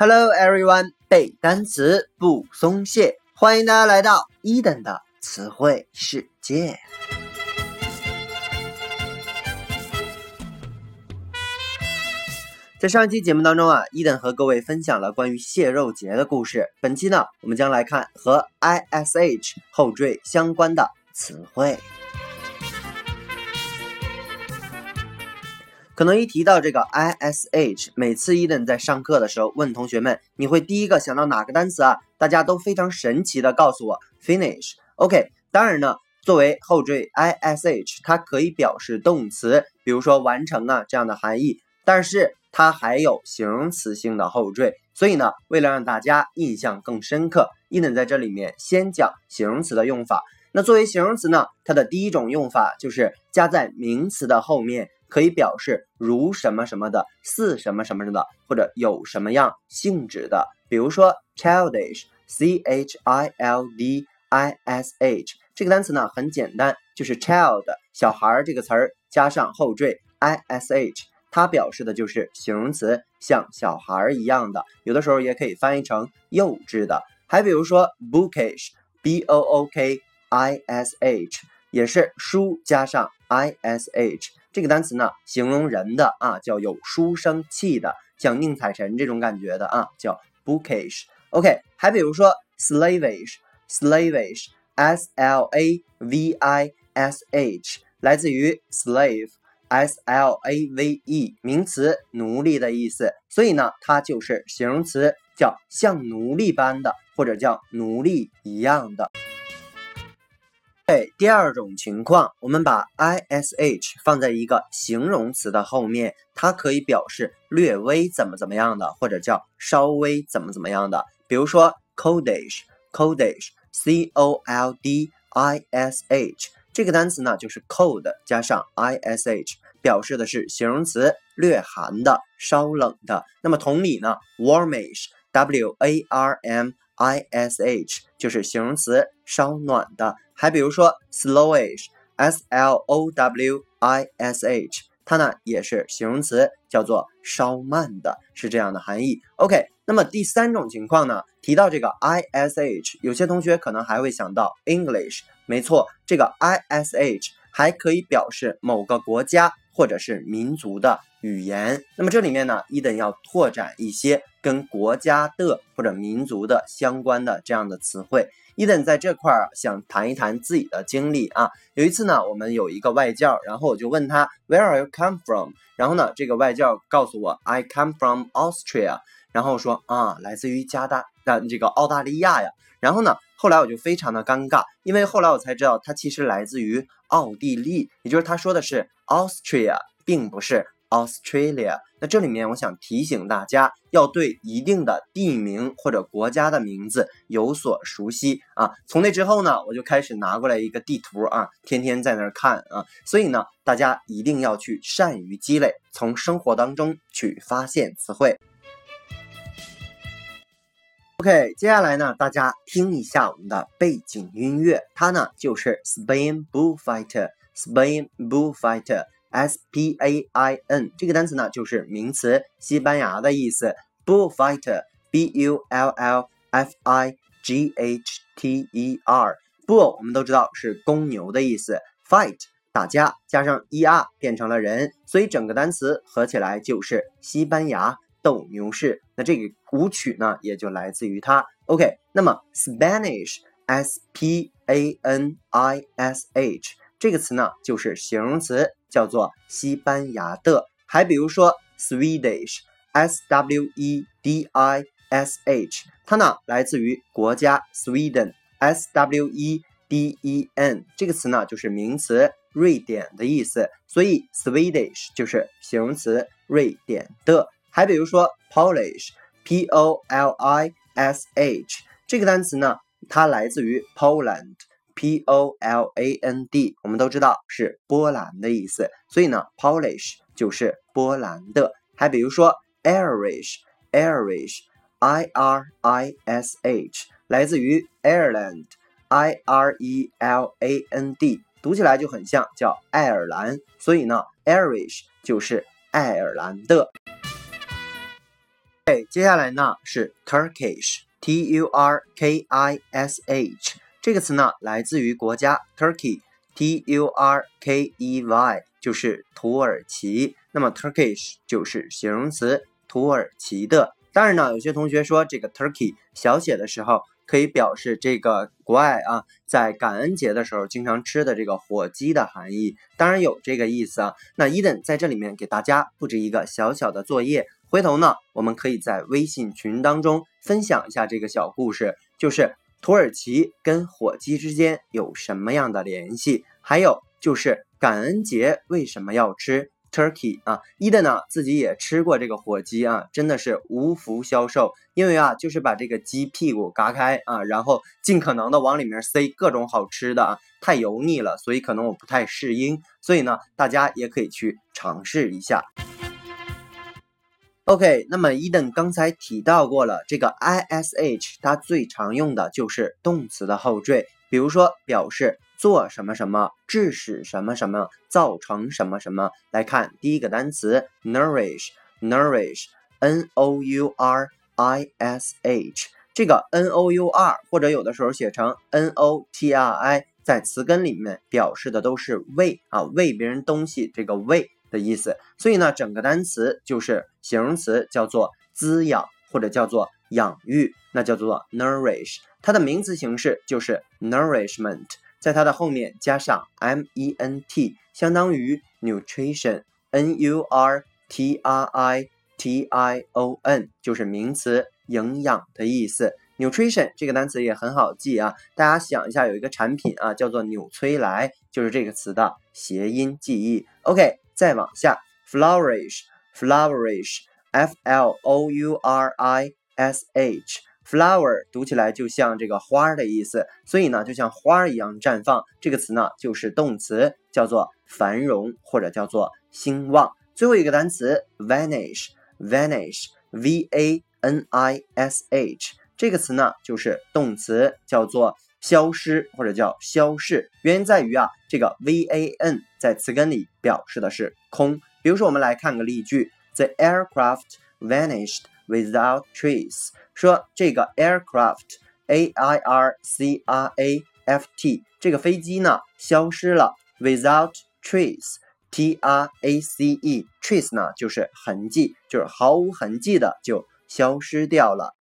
Hello everyone，背单词不松懈，欢迎大家来到一等的词汇世界。在上一期节目当中啊，伊等和各位分享了关于蟹肉节的故事。本期呢，我们将来看和 ish 后缀相关的词汇。可能一提到这个 ish，每次伊登在上课的时候问同学们，你会第一个想到哪个单词啊？大家都非常神奇的告诉我 finish。OK，当然呢，作为后缀 ish，它可以表示动词，比如说完成啊这样的含义，但是它还有形容词性的后缀。所以呢，为了让大家印象更深刻，伊登在这里面先讲形容词的用法。那作为形容词呢，它的第一种用法就是加在名词的后面。可以表示如什么什么的，似什么什么的，或者有什么样性质的。比如说 childish，c h i l d i s h 这个单词呢很简单，就是 child 小孩儿这个词儿加上后缀 i s h，它表示的就是形容词，像小孩儿一样的。有的时候也可以翻译成幼稚的。还比如说 bookish，b o o k i s h，也是书加上 i s h。这个单词呢，形容人的啊，叫有书生气的，像宁采臣这种感觉的啊，叫 bookish。OK，还比如说 slavish，slavish，s l a v i s h，来自于 slave，s l a v e，名词，奴隶的意思。所以呢，它就是形容词，叫像奴隶般的，或者叫奴隶一样的。对，第二种情况，我们把 ish 放在一个形容词的后面，它可以表示略微怎么怎么样的，或者叫稍微怎么怎么样的。比如说 coldish，coldish，c o l d i s h 这个单词呢，就是 cold 加上 ish，表示的是形容词，略寒的，稍冷的。那么同理呢，warmish，w a r m i s h 就是形容词，稍暖的。还比如说 slowish，s l o w i s h，它呢也是形容词，叫做稍慢的，是这样的含义。OK，那么第三种情况呢，提到这个 i s h，有些同学可能还会想到 English，没错，这个 i s h 还可以表示某个国家或者是民族的语言。那么这里面呢，伊登要拓展一些跟国家的或者民族的相关的这样的词汇。伊登在这块儿想谈一谈自己的经历啊。有一次呢，我们有一个外教，然后我就问他 Where are you come from？然后呢，这个外教告诉我 I come from Austria。然后说啊，来自于加大的这个澳大利亚呀。然后呢，后来我就非常的尴尬，因为后来我才知道他其实来自于奥地利，也就是他说的是 Austria，并不是。Australia，那这里面我想提醒大家，要对一定的地名或者国家的名字有所熟悉啊。从那之后呢，我就开始拿过来一个地图啊，天天在那儿看啊。所以呢，大家一定要去善于积累，从生活当中去发现词汇。OK，接下来呢，大家听一下我们的背景音乐，它呢就是 Spain Bullfighter Spain Bullfighter。S P A I N 这个单词呢，就是名词，西班牙的意思。Bullfighter，B U L L F I G H T E R，Bull 我们都知道是公牛的意思，Fight 打架，加上 E R 变成了人，所以整个单词合起来就是西班牙斗牛士。那这个舞曲呢，也就来自于它。OK，那么 Spanish，S P A N I S H 这个词呢，就是形容词。叫做西班牙的，还比如说 Swedish，S W E D I S H，它呢来自于国家 Sweden，S W E D E N，这个词呢就是名词，瑞典的意思，所以 Swedish 就是形容词，瑞典的。还比如说 Polish，P O L I S H，这个单词呢，它来自于 Poland。P O L A N D，我们都知道是波兰的意思，所以呢，Polish 就是波兰的。还比如说，Irish，Irish，I R I S H，来自于 Ireland，I R E L A N D，读起来就很像叫爱尔兰，所以呢，Irish 就是爱尔兰的。哎，接下来呢是 Turkish，T U R K I S H 这个词呢来自于国家 Turkey，T U R K E Y 就是土耳其。那么 Turkish 就是形容词，土耳其的。当然呢，有些同学说这个 Turkey 小写的时候可以表示这个国外啊，在感恩节的时候经常吃的这个火鸡的含义。当然有这个意思啊。那 Eden 在这里面给大家布置一个小小的作业。回头呢，我们可以在微信群当中分享一下这个小故事，就是土耳其跟火鸡之间有什么样的联系？还有就是感恩节为什么要吃 turkey 啊？伊的呢自己也吃过这个火鸡啊，真的是无福消受，因为啊就是把这个鸡屁股嘎开啊，然后尽可能的往里面塞各种好吃的啊，太油腻了，所以可能我不太适应，所以呢大家也可以去尝试一下。OK，那么伊登刚才提到过了，这个 ISH 它最常用的就是动词的后缀，比如说表示做什么什么、致使什么什么、造成什么什么。来看第一个单词 nourish，nourish，N O U R I S H，这个 N O U R 或者有的时候写成 N O T R I，在词根里面表示的都是喂啊，喂别人东西，这个喂。的意思，所以呢，整个单词就是形容词，叫做滋养或者叫做养育，那叫做 nourish。它的名词形式就是 nourishment，在它的后面加上 m e n t，相当于 nutrition，n u r t r i t i o n，就是名词，营养的意思。nutrition 这个单词也很好记啊，大家想一下，有一个产品啊，叫做纽崔莱，就是这个词的谐音记忆。OK。再往下，flourish，flourish，f l o u r i s h，flower 读起来就像这个花的意思，所以呢，就像花一样绽放。这个词呢，就是动词，叫做繁荣或者叫做兴旺。最后一个单词 vanish，vanish，v a n i s h，这个词呢，就是动词，叫做。消失或者叫消逝，原因在于啊，这个 v a n 在词根里表示的是空。比如说，我们来看个例句：The aircraft vanished without trace。说这个 aircraft a i r c r a f t 这个飞机呢消失了，without trace t r a c e trace 呢就是痕迹，就是毫无痕迹的就消失掉了。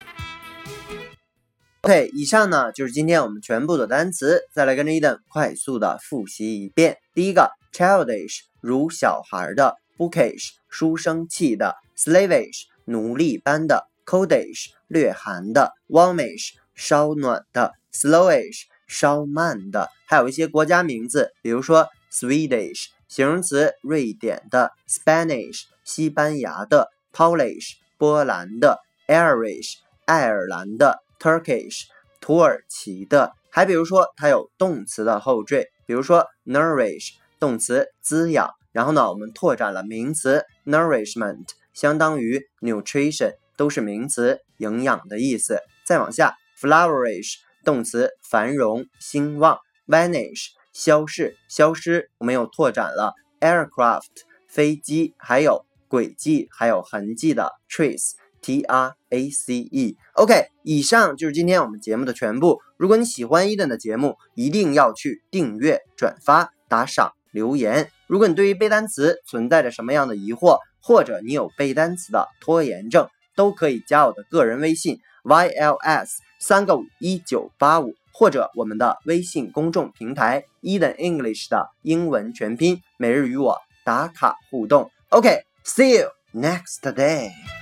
OK，以上呢就是今天我们全部的单词，再来跟着伊登快速的复习一遍。第一个，childish 如小孩的，bookish 书生气的，slavish 奴隶般的，coldish 略寒的，warmish 稍暖的，slowish 稍慢的。还有一些国家名字，比如说 Swedish 形容词，瑞典的，Spanish 西班牙的，Polish 波兰的，Irish 爱尔兰的。Turkish，土耳其的，还比如说它有动词的后缀，比如说 nourish，动词滋养，然后呢，我们拓展了名词 nourishment，相当于 nutrition，都是名词，营养的意思。再往下，flourish，动词繁荣兴旺，vanish，消逝消失，我们又拓展了 aircraft，飞机，还有轨迹，还有痕迹的 trace。T R A C E，OK，以上就是今天我们节目的全部。如果你喜欢伊登的节目，一定要去订阅、转发、打赏、留言。如果你对于背单词存在着什么样的疑惑，或者你有背单词的拖延症，都可以加我的个人微信 Y L S 三个五一九八五，或者我们的微信公众平台 Eden English 的英文全拼，每日与我打卡互动。OK，See you next day。